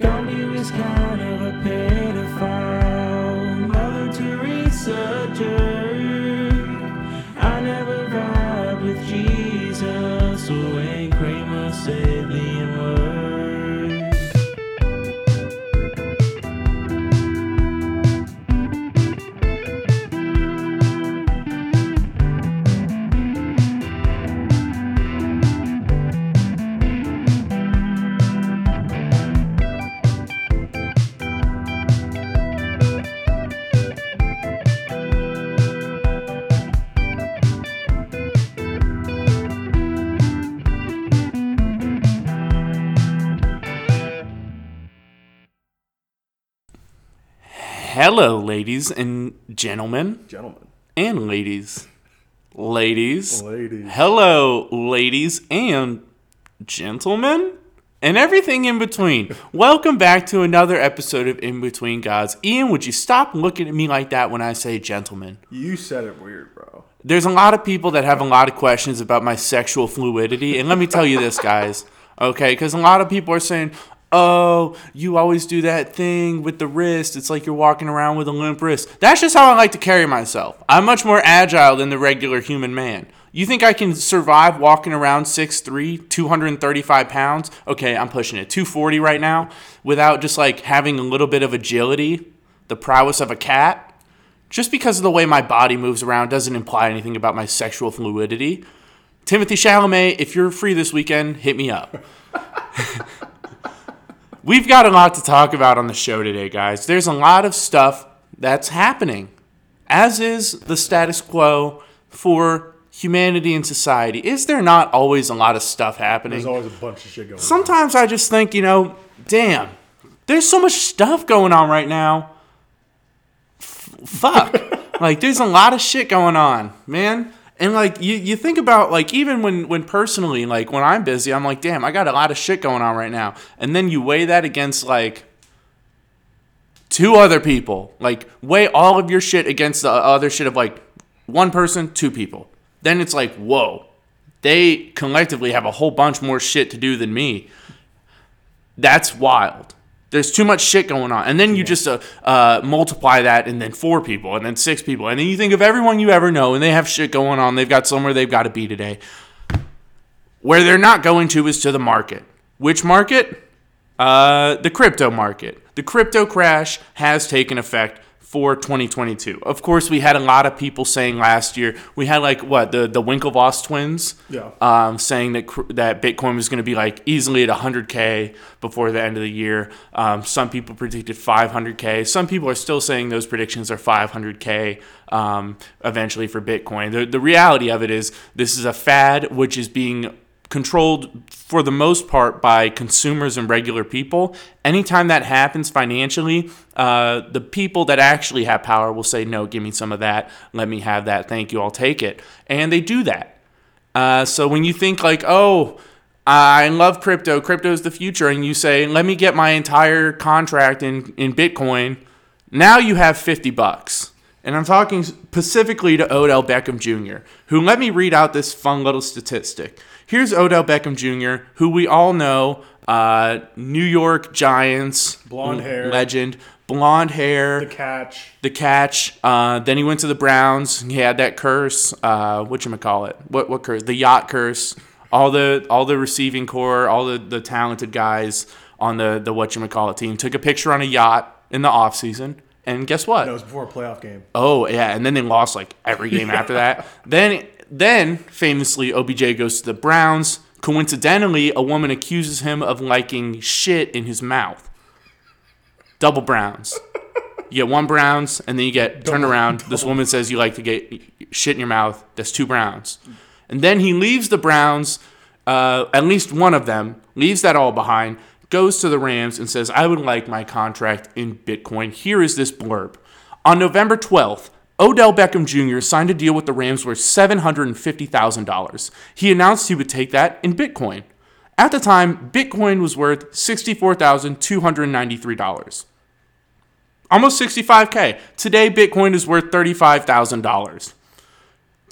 Was kind of a pedophile. Hello, ladies and gentlemen, Gentlemen. and ladies. Ladies. Ladies. Hello, ladies and gentlemen, and everything in between. Welcome back to another episode of In Between Gods. Ian, would you stop looking at me like that when I say gentlemen? You said it weird, bro. There's a lot of people that have a lot of questions about my sexual fluidity, and let me tell you this, guys, okay? Because a lot of people are saying, "Oh, you always do that thing with the wrist. It's like you're walking around with a limp wrist." That's just how I like to carry myself. I'm much more agile than the regular human man. You think I can survive walking around 6'3", 235 pounds? Okay, I'm pushing it. 240 right now without just like having a little bit of agility, the prowess of a cat? just because of the way my body moves around doesn't imply anything about my sexual fluidity. Timothée Chalamet, if you're free this weekend, hit me up. We've got a lot to talk about on the show today, guys. There's a lot of stuff that's happening, as is the status quo for humanity and society. Is there not always a lot of stuff happening? There's always a bunch of shit going on. Sometimes I just think, you know, damn, there's so much stuff going on right now. F- fuck. like, there's a lot of shit going on, man. And like you, you think about like even when when personally like when I'm busy I'm like damn I got a lot of shit going on right now. And then you weigh that against like two other people. Like weigh all of your shit against the other shit of like one person two people. Then it's like whoa. They collectively have a whole bunch more shit to do than me. That's wild. There's too much shit going on, and then you just uh, uh, multiply that, and then four people, and then six people, and then you think of everyone you ever know, and they have shit going on. They've got somewhere they've got to be today. Where they're not going to is to the market. Which market? Uh, the crypto market. The crypto crash has taken effect for 2022. Of course, we had a lot of people saying last year we had like what the the Winklevoss twins, Yeah. um, saying that that Bitcoin was going to be like easily at 100k before the end of the year. Um, some people predicted 500k. Some people are still saying those predictions are 500k um, eventually for Bitcoin. The the reality of it is this is a fad which is being controlled for the most part by consumers and regular people. Anytime that happens financially, uh, the people that actually have power will say, No, give me some of that. Let me have that. Thank you. I'll take it. And they do that. Uh, so when you think, like, oh, I love crypto, crypto is the future, and you say, Let me get my entire contract in, in Bitcoin, now you have 50 bucks. And I'm talking specifically to Odell Beckham Jr., who let me read out this fun little statistic. Here's Odell Beckham Jr., who we all know, uh, New York Giants, Blonde hair. legend, blonde hair, The catch. the catch. Uh, then he went to the Browns. He had that curse. Uh, what call it? What what curse? The yacht curse. All the all the receiving corps, all the, the talented guys on the the what you call it team took a picture on a yacht in the off season. And guess what? That was before a playoff game. Oh yeah, and then they lost like every game after that. Then then famously OBJ goes to the Browns. Coincidentally, a woman accuses him of liking shit in his mouth. Double Browns. You get one Browns, and then you get turn around. This woman says you like to get shit in your mouth. That's two Browns. And then he leaves the Browns. Uh, at least one of them leaves that all behind. Goes to the Rams and says, "I would like my contract in Bitcoin." Here is this blurb. On November 12th, Odell Beckham Jr. signed a deal with the Rams worth $750,000. He announced he would take that in Bitcoin. At the time, Bitcoin was worth $64,293. Almost 65K. Today, Bitcoin is worth $35,000.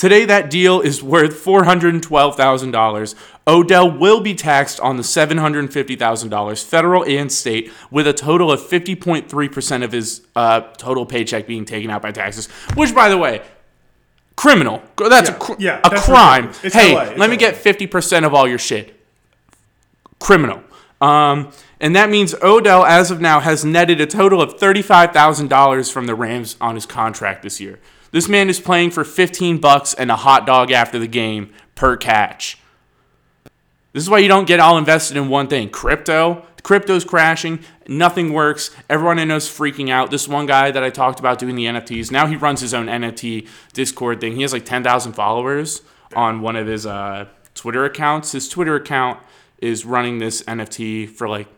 Today, that deal is worth $412,000. Odell will be taxed on the $750,000, federal and state, with a total of 50.3% of his uh, total paycheck being taken out by taxes. Which, by the way, criminal. That's Yeah, a, cr- yeah, a that's crime. Hey, LA, let me get 50% of all your shit criminal. Um, and that means Odell, as of now, has netted a total of $35,000 from the Rams on his contract this year. This man is playing for 15 bucks and a hot dog after the game per catch. This is why you don't get all invested in one thing. Crypto, crypto's crashing, nothing works. Everyone I know is freaking out. This one guy that I talked about doing the NFTs, now he runs his own NFT Discord thing. He has like 10,000 followers on one of his uh, Twitter accounts. His Twitter account is running this NFT for like,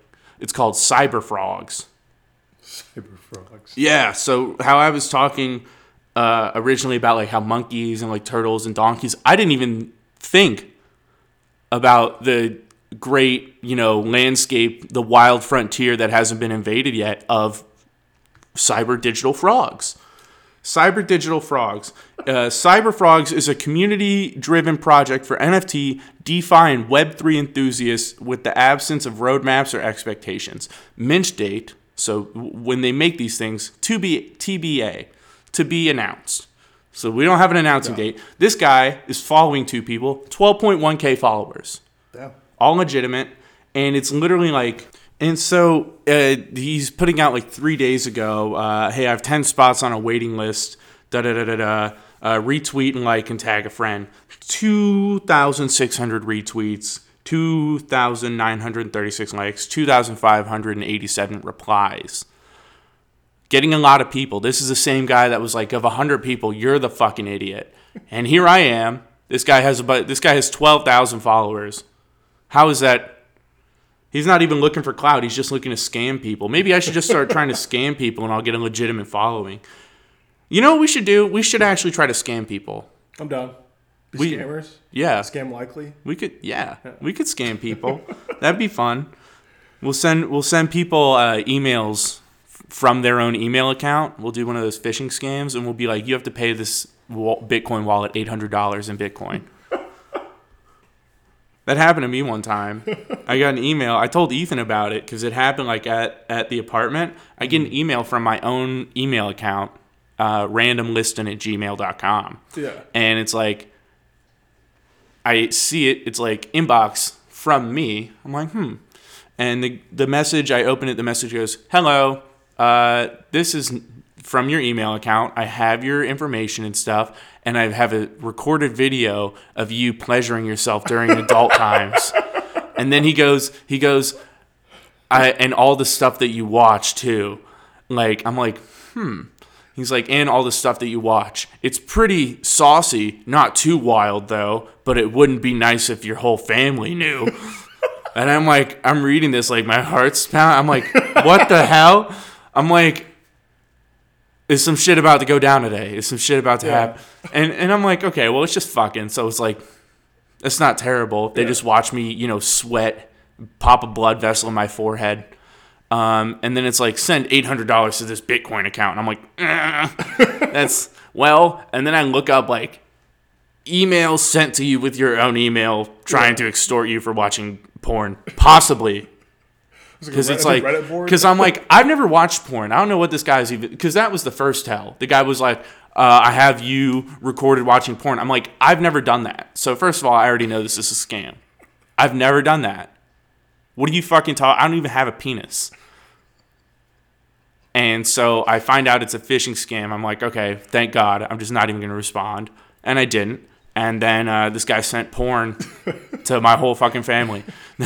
it's called Cyber Frogs. Cyber frogs. Yeah. So how I was talking uh, originally about like how monkeys and like turtles and donkeys, I didn't even think about the great you know landscape, the wild frontier that hasn't been invaded yet of cyber digital frogs. Cyber Digital Frogs. Uh, Cyber Frogs is a community driven project for NFT, DeFi, and Web3 enthusiasts with the absence of roadmaps or expectations. Mint date, so when they make these things, to be TBA, to be announced. So we don't have an announcing date. This guy is following two people, 12.1k followers Damn. all legitimate, and it's literally like. And so uh, he's putting out like three days ago. Uh, hey, I have ten spots on a waiting list. Da da da da da. Uh, retweet and like and tag a friend. Two thousand six hundred retweets. Two thousand nine hundred thirty-six likes. Two thousand five hundred and eighty-seven replies. Getting a lot of people. This is the same guy that was like, of hundred people, you're the fucking idiot. And here I am. This guy has about. This guy has twelve thousand followers. How is that? He's not even looking for clout. He's just looking to scam people. Maybe I should just start trying to scam people and I'll get a legitimate following. You know what we should do? We should actually try to scam people. I'm done. We- scammers. Yeah. Scam likely. We could yeah, we could scam people. That'd be fun. We'll send we'll send people uh, emails from their own email account. We'll do one of those phishing scams and we'll be like you have to pay this Bitcoin wallet $800 in Bitcoin. That happened to me one time. I got an email. I told Ethan about it because it happened like at, at the apartment. I get an email from my own email account, uh, randomliston at gmail.com. Yeah. And it's like, I see it. It's like inbox from me. I'm like, hmm. And the, the message, I open it. The message goes, hello. Uh, this is from your email account. I have your information and stuff. And I have a recorded video of you pleasuring yourself during adult times. And then he goes, he goes, I, and all the stuff that you watch too. Like, I'm like, hmm. He's like, and all the stuff that you watch. It's pretty saucy, not too wild though, but it wouldn't be nice if your whole family knew. and I'm like, I'm reading this, like, my heart's pounding. I'm like, what the hell? I'm like, is some shit about to go down today? Is some shit about to Yeah. happen? And and I'm like, okay, well, it's just fucking. So it's like, it's not terrible. They Yeah. just watch me, you know, sweat, pop a blood vessel in my forehead. Um, and then it's like send eight hundred dollars to this Bitcoin account, and I'm like, "Eh, that's well. And then I look up like emails sent to you with your own email trying to extort you for watching porn, possibly because it's like because I'm like I've never watched porn. I don't know what this guy's even because that was the first tell. The guy was like, uh, "I have you recorded watching porn." I'm like, I've never done that. So first of all, I already know this is a scam. I've never done that. What are you fucking talking? I don't even have a penis. And so I find out it's a phishing scam. I'm like, okay, thank God. I'm just not even going to respond. And I didn't. And then uh, this guy sent porn to my whole fucking family.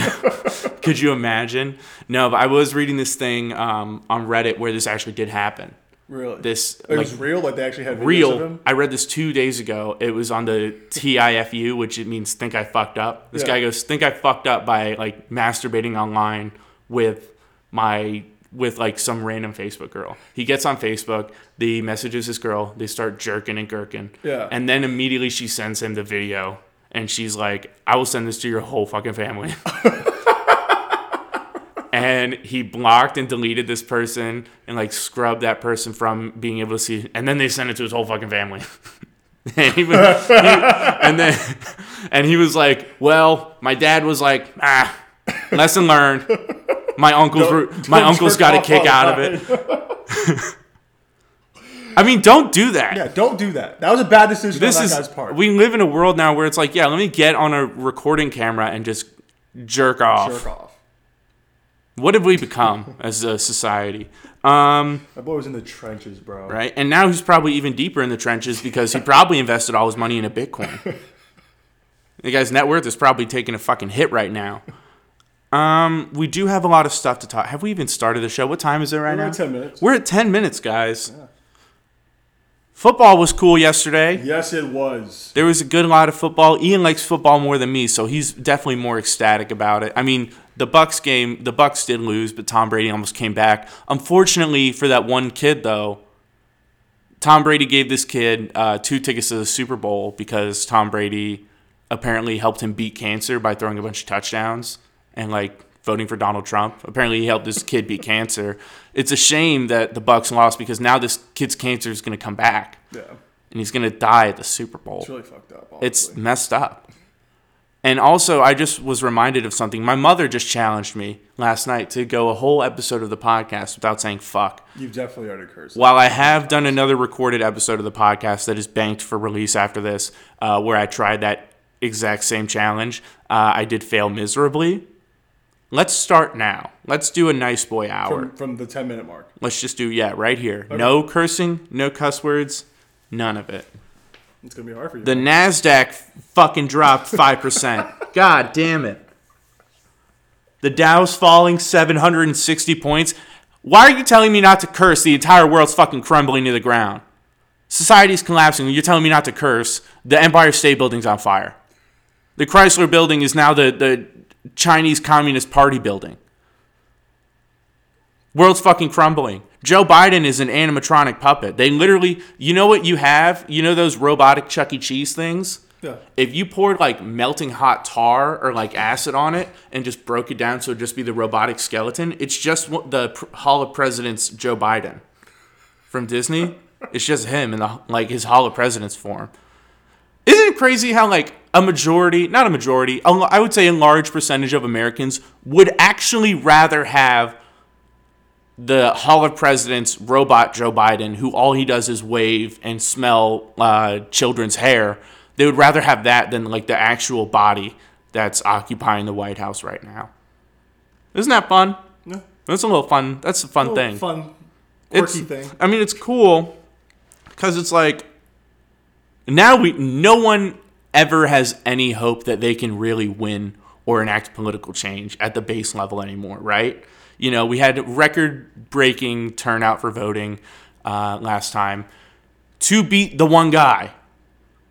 Could you imagine? No, but I was reading this thing um, on Reddit where this actually did happen. really. This It like was real. Like they actually had real. I read this two days ago. It was on the TIFU, which it means think I fucked up. This Yeah. guy goes, think I fucked up by like masturbating online with my with like some random Facebook girl. He gets on Facebook, the messages this girl, they start jerking and gherkin. Yeah. And then immediately she sends him the video and she's like, I will send this to your whole fucking family. and he blocked and deleted this person and like scrubbed that person from being able to see and then they sent it to his whole fucking family and he was, he- and then, and he was like, "Well, my dad was like, ah, lesson learned. My uncles my Don't uncles jerk got a kick out of it." I mean, don't do that. Yeah, don't do that. That was a bad decision this on that is guy's part. we live in a world now where it's like, yeah, let me get on a recording camera and just jerk off. Jerk off. What have we become as a society? Um, That boy was in the trenches, bro. right? And now he's probably even deeper in the trenches because he probably invested all his money in a Bitcoin. the guy's net worth is probably taking a fucking hit right now. Um, we do have a lot of stuff to talk. Have we even started the show? What time is it right We're now? at 10 minutes. We're at 10 minutes, guys. Football was cool yesterday. Yes, it was. There was a good lot of football. Ian likes football more than me, so he's definitely more ecstatic about it. I mean, the Bucs game, the Bucs did lose, but Tom Brady almost came back. Unfortunately for that one kid, though, Tom Brady gave this kid uh, two tickets to the Super Bowl because Tom Brady apparently helped him beat cancer by throwing a bunch of touchdowns and like voting for Donald Trump. Apparently, he helped this kid beat cancer. It's a shame that the Bucs lost because now this kid's cancer is going to come back Yeah. and he's going to die at the Super Bowl. It's really fucked up. It's messed up. And also, I just was reminded of something. My mother just challenged me last night to go a whole episode of the podcast without saying fuck. You've definitely already cursed. While I have done another recorded episode of the podcast that is banked for release after this, uh, where I tried that exact same challenge, uh, I did fail miserably. Let's start now. Let's do a nice boy hour. From, from the 10 minute mark. Let's just do, yeah, right here. No cursing, no cuss words, none of it. It's going to be hard for you. The Nasdaq fucking dropped five percent. God damn it. The Dow's falling 760 points. Why are you telling me not to curse? The entire world's fucking crumbling to the ground. Society's collapsing. You're telling me not to curse. The Empire State Building's on fire. The Chrysler Building is now the, the Chinese Communist Party building. World's fucking crumbling. Joe Biden is an animatronic puppet. They literally, you know what you have? You know those robotic Chuck E. Cheese things? yeah. If you poured like melting hot tar or like acid on it and just broke it down so it'd just be the robotic skeleton, it's just the Hall of Presidents Joe Biden from Disney. It's just him in the like his Hall of Presidents form. Isn't it crazy how like a majority, not a majority, a I would say a large percentage of Americans would actually rather have the Hall of Presidents robot Joe Biden, who all he does is wave and smell uh, children's hair. They would rather have that than like the actual body that's occupying the White House right now. Isn't that fun? Yeah. That's a little fun. That's a fun Little thing. Fun, It's, quirky thing. I mean, it's cool because it's like now we no one ever has any hope that they can really win or enact political change at the base level anymore, right? You know, we had record-breaking turnout for voting uh, last time to beat the one guy.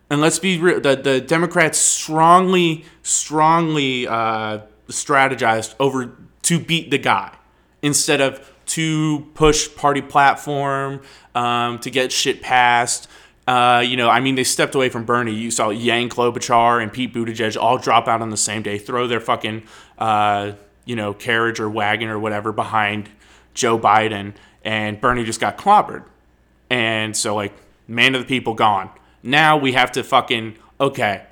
And let's be real, the, the Democrats strongly, strongly uh, strategized over to beat the guy instead of to push party platform, um, to get shit passed. Uh, you know, I mean, they stepped away from Bernie. You saw Yang Klobuchar and Pete Buttigieg all drop out on the same day, throw their fucking, uh, you know, carriage or wagon or whatever behind Joe Biden, and Bernie just got clobbered. And so, like, man of the people gone. Now we have to fucking okay.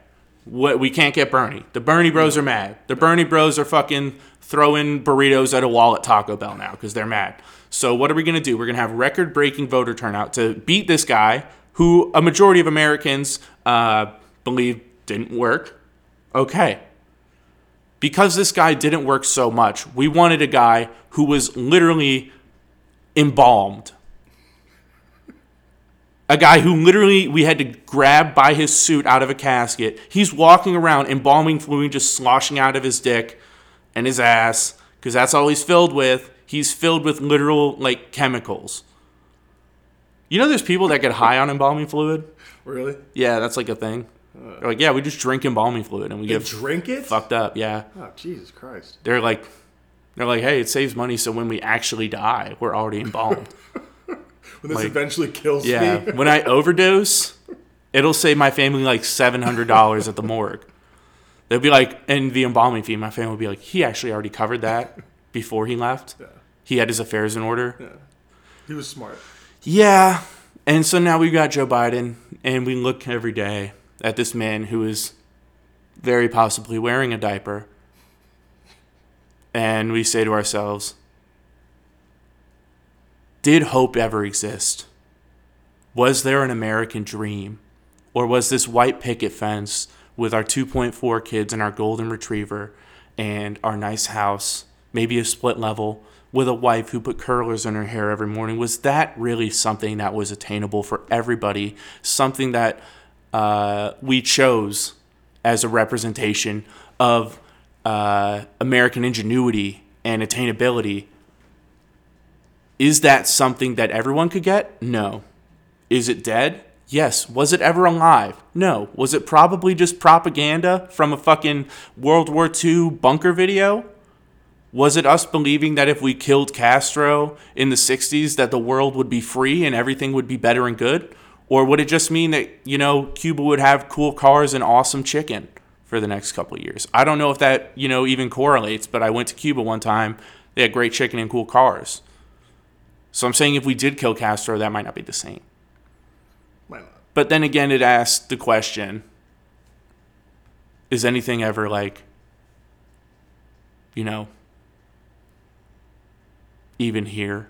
What we can't get Bernie. The Bernie Bros are mad. The Bernie Bros are fucking throwing burritos at a wall at Taco Bell now because they're mad. So what are we gonna do? We're gonna have record-breaking voter turnout to beat this guy, who a majority of Americans uh, believe didn't work. Okay. Because this guy didn't work so much, we wanted a guy who was literally embalmed a guy who literally we had to grab by his suit out of a casket. He's walking around, embalming fluid just sloshing out of his dick and his ass, because that's all he's filled with. He's filled with literal like chemicals. You know, there's people that get high on embalming fluid. Really? Yeah, that's like a thing. They're like, yeah, we just drink embalming fluid and we get drink it? fucked up. Yeah, Oh, Jesus Christ. they're like, they're like, hey, it saves money, so when we actually die, we're already embalmed. When this Like- eventually kills Yeah, me. when I overdose, it'll save my family like seven hundred dollars at the morgue. They'll be like, and the embalming fee. My family will be like, he actually already covered that before he left. Yeah. He had his affairs in order. Yeah. He was smart. Yeah, And so now we've got Joe Biden, and we look every day at this man who is very possibly wearing a diaper. And we say to ourselves, did hope ever exist? Was there an American dream? Or was this white picket fence with our 2.4 kids and our golden retriever and our nice house, maybe a split level, with a wife who put curlers in her hair every morning, was that really something that was attainable for everybody? Something that uh, we chose as a representation of uh, American ingenuity and attainability. Is that something that everyone could get? No. Is it dead? Yes. Was it ever alive? No. Was it probably just propaganda from a fucking World War II bunker video? Was it us believing that if we killed Castro in the 60s that the world would be free and everything would be better and good? Or would it just mean that, you know, Cuba would have cool cars and awesome chicken for the next couple of years? I don't know if that, you know, even correlates, but I went to Cuba one time. They had great chicken and cool cars. So I'm saying if we did kill Castro, that might not be the same. But then again, it asks the question is anything ever like, you know, even here?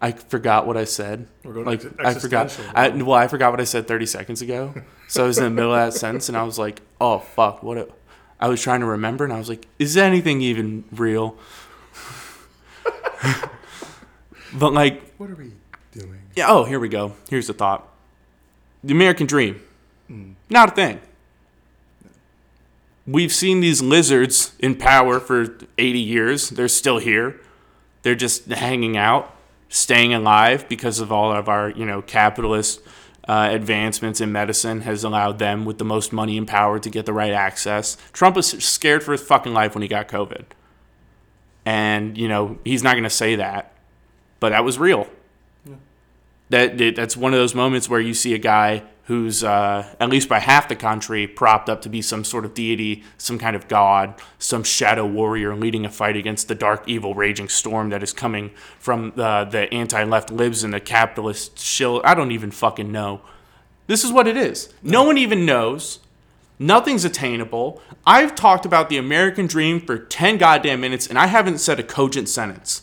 I forgot what I said. We're going like ex- I forgot. I, well, I forgot what I said 30 seconds ago. So I was in the middle of that sentence, and I was like, "Oh fuck!" What? A, I was trying to remember, and I was like, "Is anything even real?" but like, What are we doing? yeah. Oh, here we go. Here's the thought: the American dream, mm. not a thing. We've seen these lizards in power for 80 years. They're still here. They're just hanging out, staying alive because of all of our, you know, capitalist uh, advancements in medicine has allowed them with the most money and power to get the right access. Trump was scared for his fucking life when he got COVID. And, you know, he's not going to say that, but that was real that that- that's one of those moments where you see a guy who's uh, at least by half the country propped up to be some sort of deity, some kind of god, some shadow warrior leading a fight against the dark, evil, raging storm that is coming from the the anti-left libs and the capitalist shill. I don't even fucking know. This is what it is. No one even knows. Nothing's attainable. I've talked about the American dream for 10 goddamn minutes and I haven't said a cogent sentence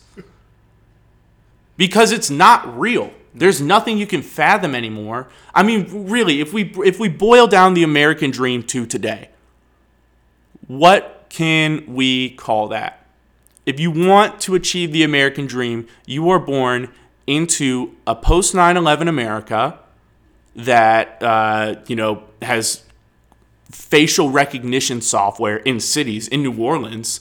because it's not real. There's nothing you can fathom anymore. I mean, really, if we if we boil down the American dream to today, what can we call that? If you want to achieve the American dream, you are born into a post 9/11 America that uh, you know has facial recognition software in cities in New Orleans,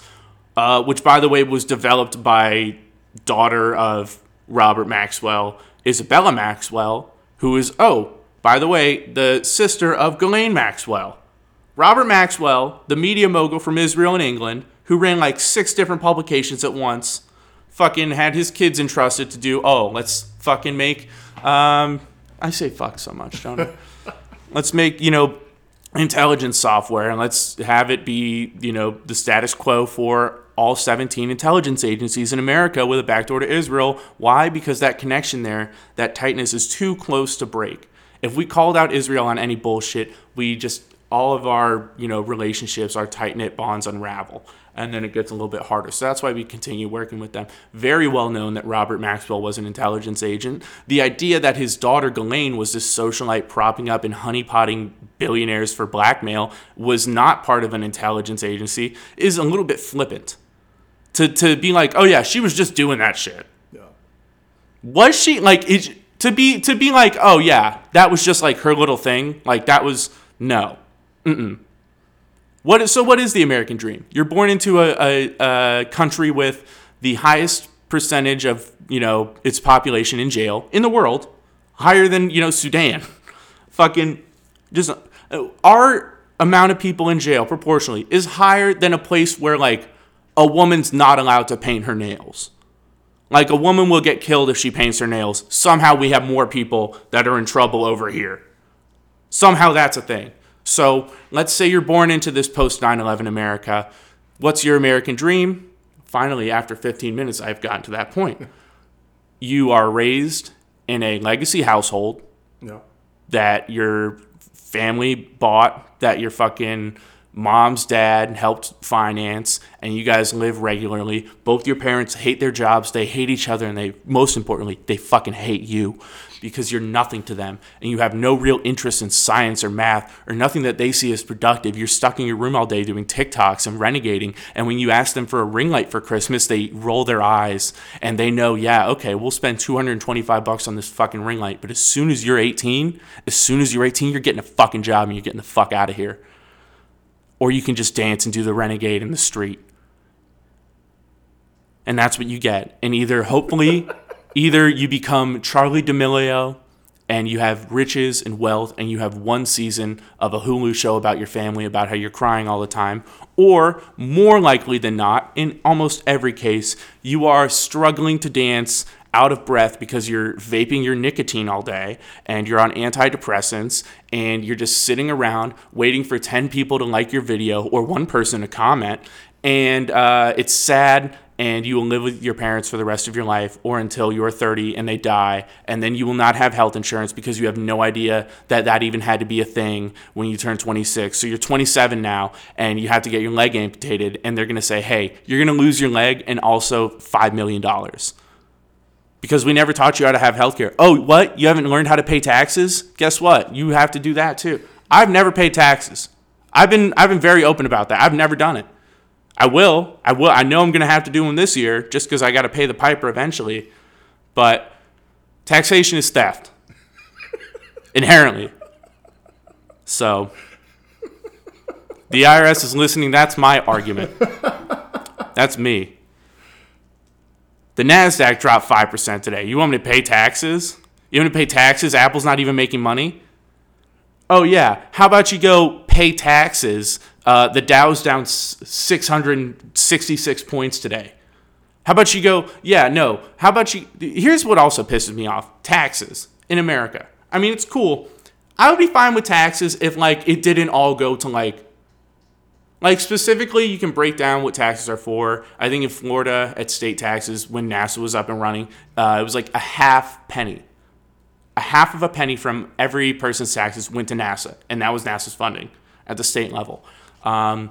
uh, which by the way was developed by daughter of Robert Maxwell, Isabella Maxwell, who is oh by the way the sister of Ghislaine Maxwell. Robert Maxwell, the media mogul from Israel and England, who ran like six different publications at once, fucking had his kids entrusted to do. Oh, let's fucking make. Um, I say fuck so much, don't I? let's make you know intelligence software and let's have it be you know the status quo for all 17 intelligence agencies in America with a backdoor to Israel. Why? Because that connection there, that tightness is too close to break. If we called out Israel on any bullshit, we just all of our you know relationships, our tight knit bonds unravel, and then it gets a little bit harder. So that's why we continue working with them. Very well known that Robert Maxwell was an intelligence agent. The idea that his daughter Ghislaine was this socialite propping up and honeypotting billionaires for blackmail was not part of an intelligence agency is a little bit flippant. To to be like, oh yeah, she was just doing that shit. Yeah. Was she like to be to be like, oh yeah, that was just like her little thing. Like that was no. Mm-mm. What is, so what is the American dream? You're born into a, a, a country with the highest percentage of you know its population in jail in the world, higher than you know Sudan. Fucking just uh, our amount of people in jail proportionally is higher than a place where like a woman's not allowed to paint her nails. Like a woman will get killed if she paints her nails. Somehow we have more people that are in trouble over here. Somehow that's a thing. So let's say you're born into this post 9 11 America. What's your American dream? Finally, after 15 minutes, I've gotten to that point. You are raised in a legacy household Yeah. that your family bought, that your fucking mom's dad helped finance, and you guys live regularly. Both your parents hate their jobs, they hate each other, and they, most importantly, they fucking hate you because you're nothing to them and you have no real interest in science or math or nothing that they see as productive. You're stuck in your room all day doing TikToks and renegading. And when you ask them for a ring light for Christmas, they roll their eyes and they know, yeah, okay, we'll spend 225 bucks on this fucking ring light. But as soon as you're 18, as soon as you're 18, you're getting a fucking job and you're getting the fuck out of here. Or you can just dance and do the renegade in the street. And that's what you get. And either hopefully either you become Charli D'Amelio and you have riches and wealth and you have one season of a Hulu show about your family about how you're crying all the time or more likely than not in almost every case you are struggling to dance out of breath because you're vaping your nicotine all day and you're on antidepressants and you're just sitting around waiting for 10 people to like your video or one person to comment. And uh, it's sad and you will live with your parents for the rest of your life or until you're 30 and they die. And then you will not have health insurance because you have no idea that that even had to be a thing when you turn 26 so you're 27 now and you have to get your leg amputated and they're going to say hey you're going to lose your leg and also $5 million because we never taught you how to have health care oh what you haven't learned how to pay taxes guess what you have to do that too i've never paid taxes i've been i've been very open about that i've never done it I will. I will. I know I'm going to have to do them this year just because I got to pay the piper eventually. But taxation is theft inherently. So the IRS is listening. That's my argument. That's me. The NASDAQ dropped 5% today. You want me to pay taxes? You want me to pay taxes? Apple's not even making money? Oh, yeah. How about you go pay taxes? Uh, the Dow's down 666 points today. How about you go, yeah, no. How about you? Here's what also pisses me off taxes in America. I mean, it's cool. I would be fine with taxes if, like, it didn't all go to, like, like specifically, you can break down what taxes are for. I think in Florida, at state taxes, when NASA was up and running, uh, it was like a half penny a half of a penny from every person's taxes went to NASA, and that was NASA's funding at the state level. Um,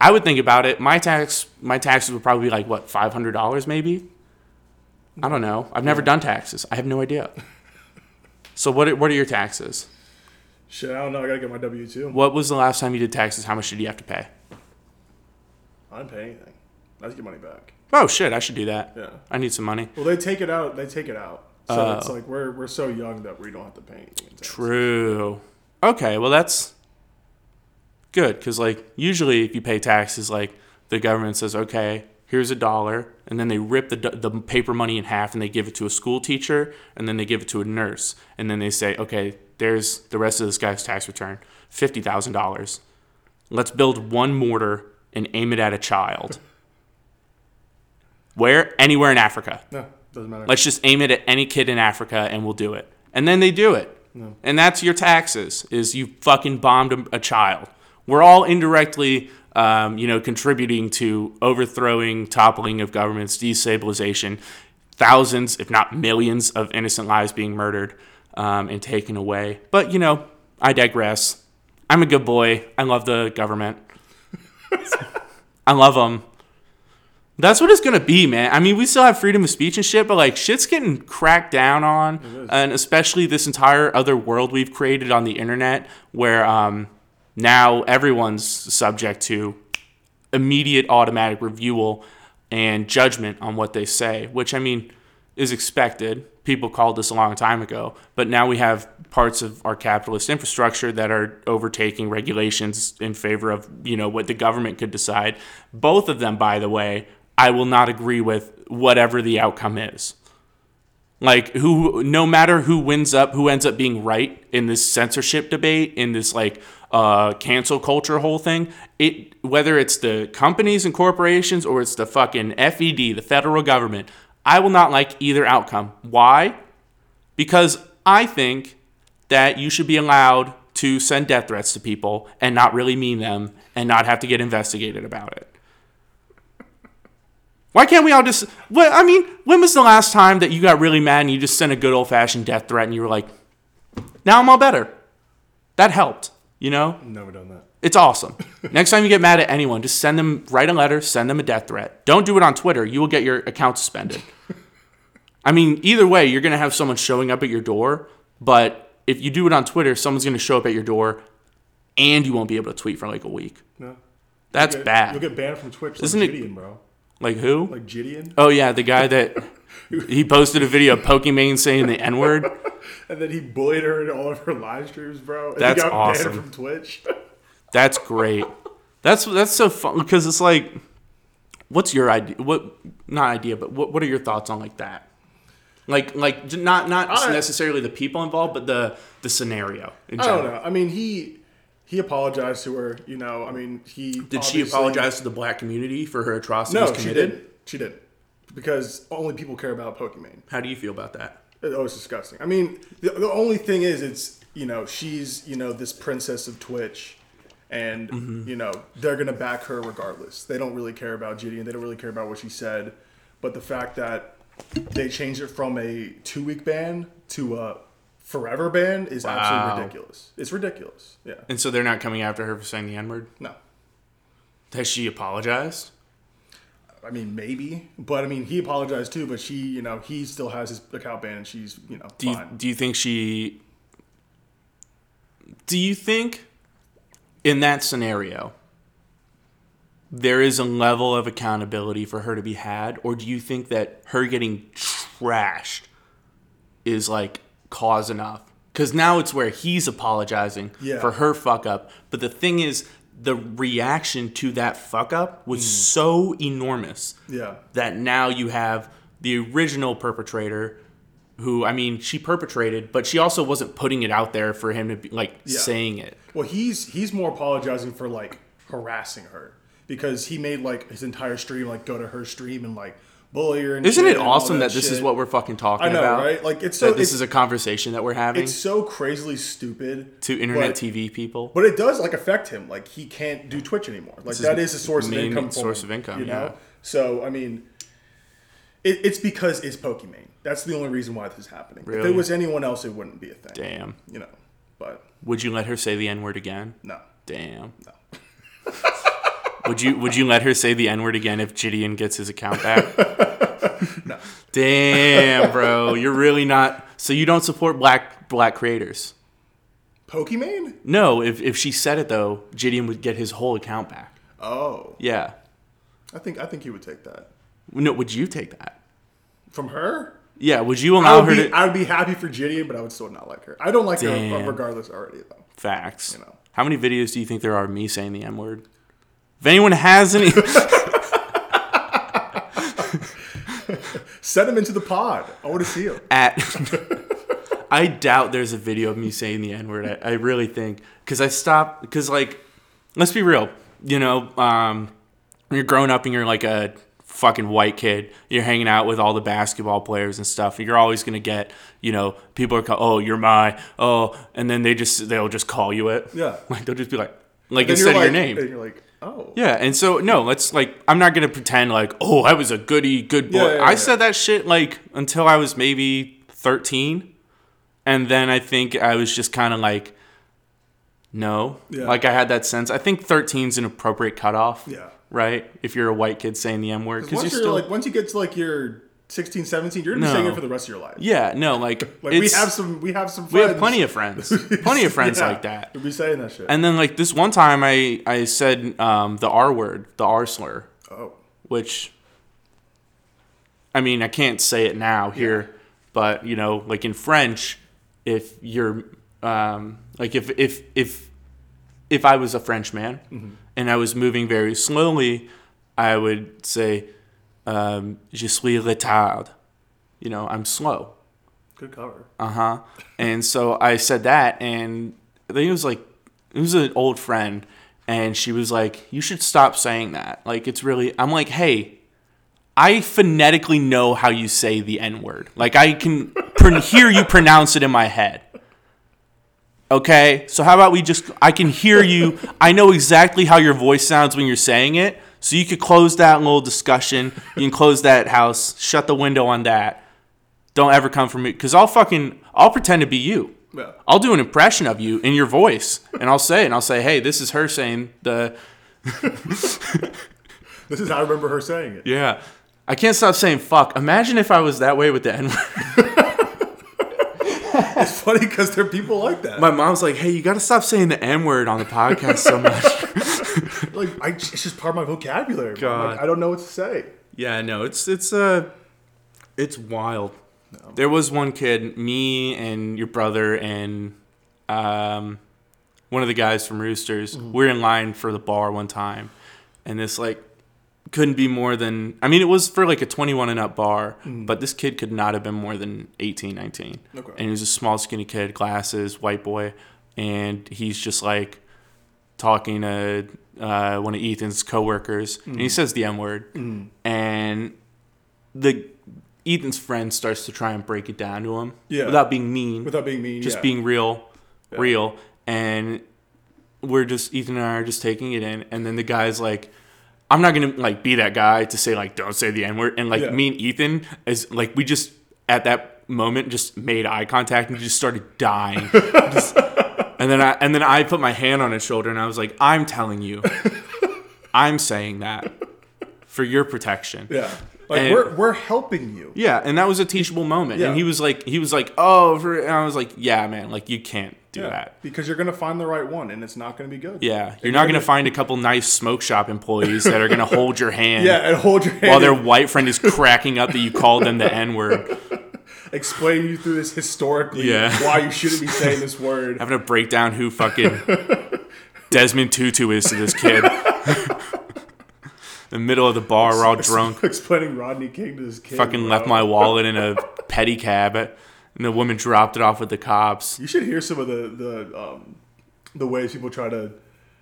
I would think about it. My tax, my taxes would probably be like what five hundred dollars, maybe. I don't know. I've never done taxes. I have no idea. So what? Are, what are your taxes? Shit, I don't know. I gotta get my W two. What was the last time you did taxes? How much did you have to pay? I didn't pay anything. I just get money back. Oh shit! I should do that. Yeah. I need some money. Well, they take it out. They take it out. So Oh. it's like we're we're so young that we don't have to pay anything. in taxes. True. Okay, well that's good because like usually if you pay taxes, like the government says, okay, here's a dollar, and then they rip the the paper money in half and they give it to a school teacher, and then they give it to a nurse, and then they say, okay, there's the rest of this guy's tax return, fifty thousand dollars. Let's build one mortar and aim it at a child. Where? Anywhere in Africa. No, doesn't matter. Let's just aim it at any kid in Africa and we'll do it. And then they do it. No. And that's your taxes is you fucking bombed a, a child. We're all indirectly, um, you know, contributing to overthrowing, toppling of governments, destabilization, thousands, if not millions, of innocent lives being murdered um, and taken away. But you know, I digress. I'm a good boy. I love the government. I love them. That's what it's gonna be, man. I mean, we still have freedom of speech and shit, but like shit's getting cracked down on, and especially this entire other world we've created on the internet, where um, now everyone's subject to immediate automatic reviewal and judgment on what they say, which I mean is expected. People called this a long time ago, but now we have parts of our capitalist infrastructure that are overtaking regulations in favor of, you know, what the government could decide. Both of them, by the way, I will not agree with whatever the outcome is. Like who no matter who wins up, who ends up being right in this censorship debate, in this like uh cancel culture whole thing, it whether it's the companies and corporations or it's the fucking FED, the federal government, I will not like either outcome. Why? Because I think that you should be allowed to send death threats to people and not really mean them and not have to get investigated about it. Why can't we all just? Well, I mean, when was the last time that you got really mad and you just sent a good old fashioned death threat and you were like, "Now I'm all better." That helped. You know, Never done that. It's awesome. Next time you get mad at anyone, just send them, write a letter, send them a death threat. Don't do it on Twitter. You will get your account suspended. I mean, either way, you're going to have someone showing up at your door. But if you do it on Twitter, someone's going to show up at your door and you won't be able to tweet for like a week. No. That's You'll get- bad. You'll get banned from Twitch. Isn't like it- bro? like who? Like Gideon. oh, yeah, the guy that he posted a video of Pokimane saying the N word. And then he bullied her in all of her live streams, bro. And That's he got awesome. banned from Twitch. That's great. That's that's so fun because it's like, what's your idea? What not idea, but what what are your thoughts on like that? Like like not not I- necessarily the people involved, but the the scenario. In I don't know. I mean, he he apologized to her. You know, I mean, he Did she apologize to the black community for her atrocities No, committed? she didn't. She didn't because only people care about Pokimane. How do you feel about that? Oh, it's disgusting. I mean, the, the only thing is, it's you know, she's you know this princess of Twitch, and Mm-hmm. you know they're gonna back her regardless. They don't really care about Gideon. They don't really care about what she said. But the fact that they changed it from a two week ban to a forever ban is Wow. absolutely ridiculous. It's ridiculous. Yeah. And so they're not coming after her for saying the N word. No. Has she apologized? I mean, maybe, but I mean, he apologized too. But she, you know, he still has his account banned, and she's, you know, Do you, fine. do you think she? Do you think in that scenario there is a level of accountability for her to be had, or do you think that her getting trashed is like cause enough? Because now it's where he's apologizing Yeah. for her fuck up, but the thing is, the reaction to that fuck up was mm. so enormous yeah. that now you have the original perpetrator who I mean she perpetrated but she also wasn't putting it out there for him to be like Yeah. saying it. Well, he's he's more apologizing for like harassing her because he made like his entire stream like go to her stream and like bully her. And Isn't it awesome that, this is what we're fucking talking I know, about? right? Like it's so That this it's, is a conversation that we're having it's so crazily stupid to internet but, TV people. But it does like affect him. Like he can't do Twitch anymore. Like is that is a source of income. For source him, of income, You yeah. know. So I mean, it, it's because it's Pokimane. That's the only reason why this is happening. If it was anyone else, it wouldn't be a thing. Damn. You know. But Would you let her say the N word again? no. Damn. No. would you would you let her say the N word again if Gideon gets his account back? No. Damn, bro. You're really not so you don't support black black creators. Pokimane? No, if, if she said it though, Gideon would get his whole account back. Oh, Yeah. I think I think he would take that No, would you take that? from her. Yeah, would you allow would, her be, to I would be happy for Gideon, but I would still not like her. I don't like her Damn. uh, regardless already, though. facts? You know. How many videos do you think there are of me saying the N word? If anyone has any Send them into the pod. I want to see them. at I doubt there's a video of me saying the N word. I, I really think because I stopped because like let's be real, you know, um, when you're growing up and you're like a fucking white kid, you're hanging out with all the basketball players and stuff. You're always gonna get, you know, people are call, oh you're my oh, and then they just they'll just call you it. Yeah. like they'll just be like like instead you're of your name. And you're like, oh. Yeah, and so no, let's like I'm not gonna pretend like oh I was a goody good boy. Yeah, yeah, I yeah. said that shit like until I was maybe 13, and then I think I was just kind of like no, Yeah. like I had that sense. I think 13 is an appropriate cutoff. Yeah. Right. If you're a white kid saying the M word, because Once you're you're still like, once you get to like your 16, 17, you're gonna be No. saying it for the rest of your life. yeah no like, Like we have some, we have some. we have plenty of friends, plenty of friends Yeah, like that. We'll be saying that shit. And then like this one time I I said um, the R word, the R slur. oh, which I mean, I can't say it now here, but you know, like in French, if you're um, like if if if if I was a Frenchman and I was moving very slowly, I would say um, "Je suis retard." You know, I'm slow. good cover. Uh huh. And so I said that, and I think it was like it was an old friend, and she was like, "You should stop saying that. Like it's really." I'm like, "Hey, I phonetically know how you say the N word. Like I can pr- hear you pronounce it in my head." Okay, so how about we just? I can hear you. I know exactly how your voice sounds when you're saying it. So you could close that little discussion. You can close that house. Shut the window on that. Don't ever come for me because I'll fucking I'll pretend to be you. Yeah. I'll do an impression of you in your voice, and I'll say, it, and I'll say, "Hey, this is her saying the This is how I remember her saying it. yeah." I can't stop saying fuck. Imagine if I was that way with the N word. It's funny because there are people like that. My mom's like, "Hey, you got to stop saying the N word on the podcast so much." like, I, it's just part of my vocabulary. God. Like, I don't know what to say. Yeah, no, it's it's uh it's wild. There was one kid, me and your brother and um one of the guys from Roosters. We're in line for the bar one time, and this like couldn't be more than I mean it was for like a 21 and up bar, mm. but this kid could not have been more than 18, 19. Okay. And he was a small skinny kid, glasses, white boy, and he's just like talking to uh, one of Ethan's coworkers, and he mm. says the M word, mm. and the Ethan's friend starts to try and break it down to him Yeah. without being mean, Without being mean. just yeah. being real, real, and we're just Ethan and I are just taking it in, and then the guy's like. I'm not gonna like be that guy to say like don't say the n word and like Yeah. me and Ethan is like we just at that moment just made eye contact and just started dying Just- and then I and then I put my hand on his shoulder and I was like I'm telling you I'm saying that for your protection Yeah. Like, And- we're, we're helping you. yeah, and that was a teachable moment. Yeah. And he was like, he was like, oh, and I was like, yeah, man, like you can't do Yeah. that. Because you're going to find the right one and it's not going to be good. Yeah, you're not gonna find a couple nice smoke shop employees that are gonna hold your hand Yeah, and hold your hand. while their white friend is cracking up that you called them the N word, explain you through this historically Yeah. why you shouldn't be saying this word. having to break down who fucking Desmond Tutu is to this kid. The middle of the bar, we're all drunk. Explaining Rodney King to this kid. Fucking bro. left my wallet in a pedicab, and the woman dropped it off with the cops. You should hear some of the the um, the ways people try to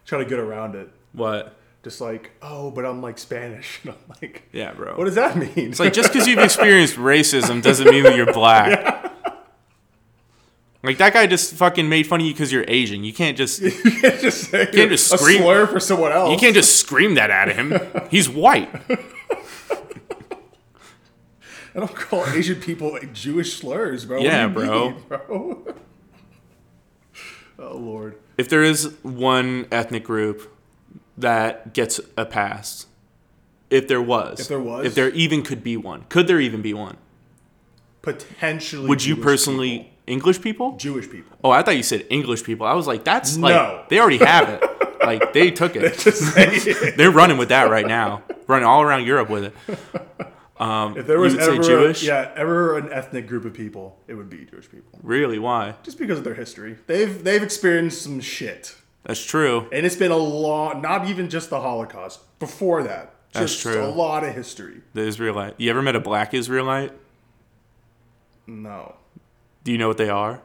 try to get around it. What? Just like, oh, but I'm like Spanish. And I'm like, Yeah, bro. what does that mean? It's like just because you've experienced racism doesn't mean that you're black. Like that guy just fucking made fun of you because you're Asian. You can't just you can't just say can't just a scream- slur for someone else. You can't just scream that at him. He's white. I don't call Asian people like Jewish slurs, bro. Yeah, bro. mean, bro. oh lord. If there is one ethnic group that gets a pass, if there was, If there was? if there even could be one, could there even be one? Potentially. Would you personally people. English people? Jewish people? Oh, I thought you said English people. I was like, that's like No. they already have it. like they took it. They're running with that right now. Running all around Europe with it. Um, if there was ever, Jewish? yeah, ever an ethnic group of people, it would be Jewish people. Really? Why? Just because of their history, they've they've experienced some shit, That's true. and it's been a long. Not even just the Holocaust. Before that, That's just true. A lot of history. The Israelite. You ever met a black Israelite? No, Do you know what they are?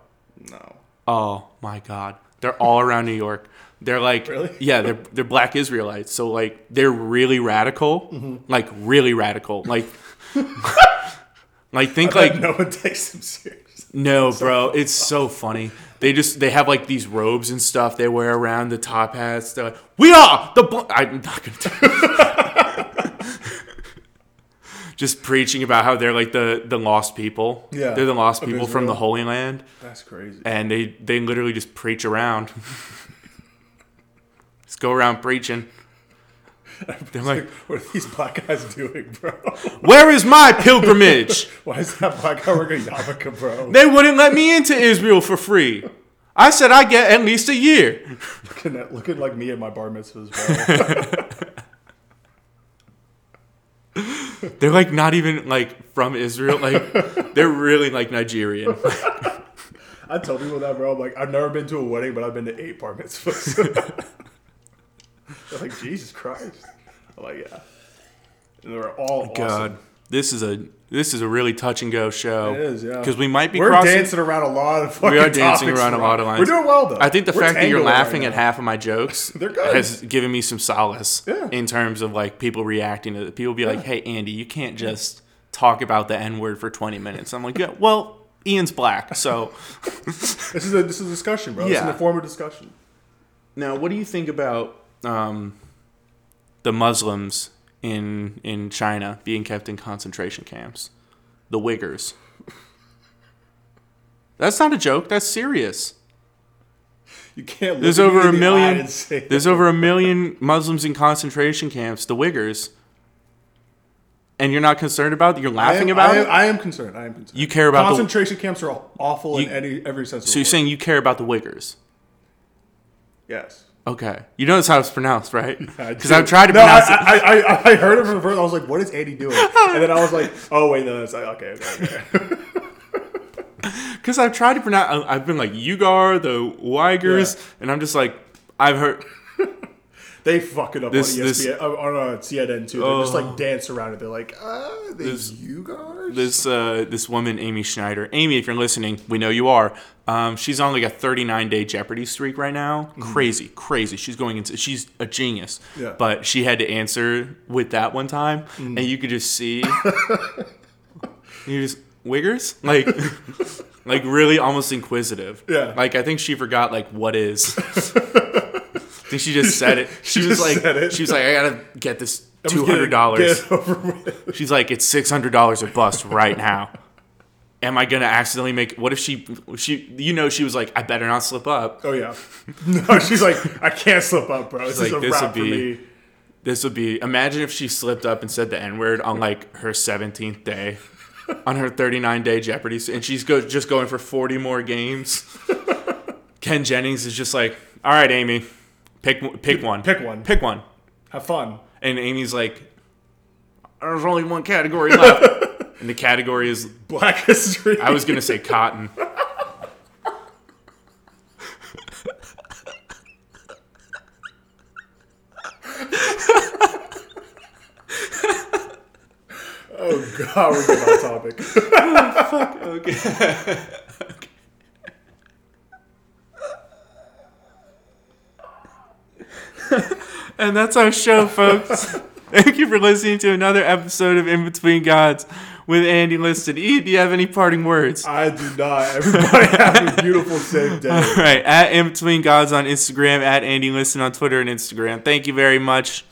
no. Oh my God. They're all around New York. They're like, Really? yeah, they're they're black Israelites. So like, they're really radical, Mm-hmm. like really radical, like, like think Like no one takes them serious. no, bro, it's so funny. They just they have like these robes and stuff they wear around the top hats. They're like, we are the. Bl-. I'm not gonna. Just preaching about how they're like the the lost people. Yeah, they're the lost people from the Holy Land, That's crazy. and they they literally just preach around. just go around preaching. They're like, what are these black guys doing, bro? where is my pilgrimage? Why is that black guy wearing a yarmulke, bro? They wouldn't let me into Israel for free. I said I get at least a year. looking, at, looking like me at my bar mitzvahs, bro. They're like not even like from Israel. Like they're really like Nigerian. I tell people that, bro. I'm like, I've never been to a wedding, but I've been to eight bar mitzvahs. They're like, Jesus Christ. I'm like, yeah. And they're all God, awesome. This is a this is a really touch and go show. It is, yeah. Because we might be We're crossing. dancing around a lot of fucking we are dancing around a lot of lines. We're doing well, though. I think the We're fact that you're tangoing right laughing at half of my jokes They're good. has given me some solace. Yeah. In terms of like people reacting to it. People be like, "Hey, Andy, you can't just talk about the N word for 20 minutes." I'm like, "Yeah, well, Ian's black, so." This is a this is a discussion, bro. It's Yeah. an informal discussion. Now, what do you think about um, the Muslims in in China being kept in concentration camps. The Uyghurs. That's not a joke. That's serious. You can't. Look There's over a the million. There's over a million Muslims in concentration camps. The Uyghurs. And you're not concerned about it? You're I laughing am, about I am, it. I am concerned. I am concerned. You care about the. concentration camps are awful You- in any every sense. Of So you're saying you care about the Uyghurs? yes? Okay. You know that's how it's pronounced, right? Because. I've tried to no, pronounce I, it. I, I, I heard it from the first. I was like, "What is Andy doing?" And then I was like, "Oh wait, no, that's like, okay, okay, okay." Because I've tried to pronounce. I've been like Ugar, the Uyghurs, Yeah. and I'm just like, I've heard. They fuck it up This- on this- ESPN, uh, on uh, CNN too. They just Oh. like dance around it. They're like, "Uh, they This- you guys." This uh, this woman, Amy Schneider. Amy, if you're listening, we know you are. Um, she's on like a 39 day Jeopardy streak right now. Crazy, crazy. She's going into. She's a genius. Yeah. But she had to answer with that one time, and you could just see. you just Wiggers like. Like really, almost inquisitive. Yeah. Like I think she forgot like what is. I think she just said it. She, She was like, she was like, I gotta get this two hundred dollars. get it over with. She's like, it's six hundred dollars a bust right now. Am I gonna accidentally make? What if she, she, you know, she was like, I better not slip up. Oh yeah. No, she's like, I can't slip up, bro. This like, is a this wrap would for be- me. This would be. Imagine if she slipped up and said the n word on like her seventeenth day, on her thirty nine day Jeopardy, and she's go, just going for forty more games. Ken Jennings is just like, all right, Amy, pick one- pick one, Pick one. pick one, Have fun. and Amy's like, there's only one category left, and the category is Black history. I was gonna say cotton. oh god, we're getting off topic. Okay. and that's our show, folks. Thank you for listening to another episode of In Between Gods with Andy Liston. E, do you have any parting words? I do not. Everybody have a beautiful safe day. All right, at In Between Gods on Instagram, at Andy Liston on Twitter and Instagram. Thank you very much.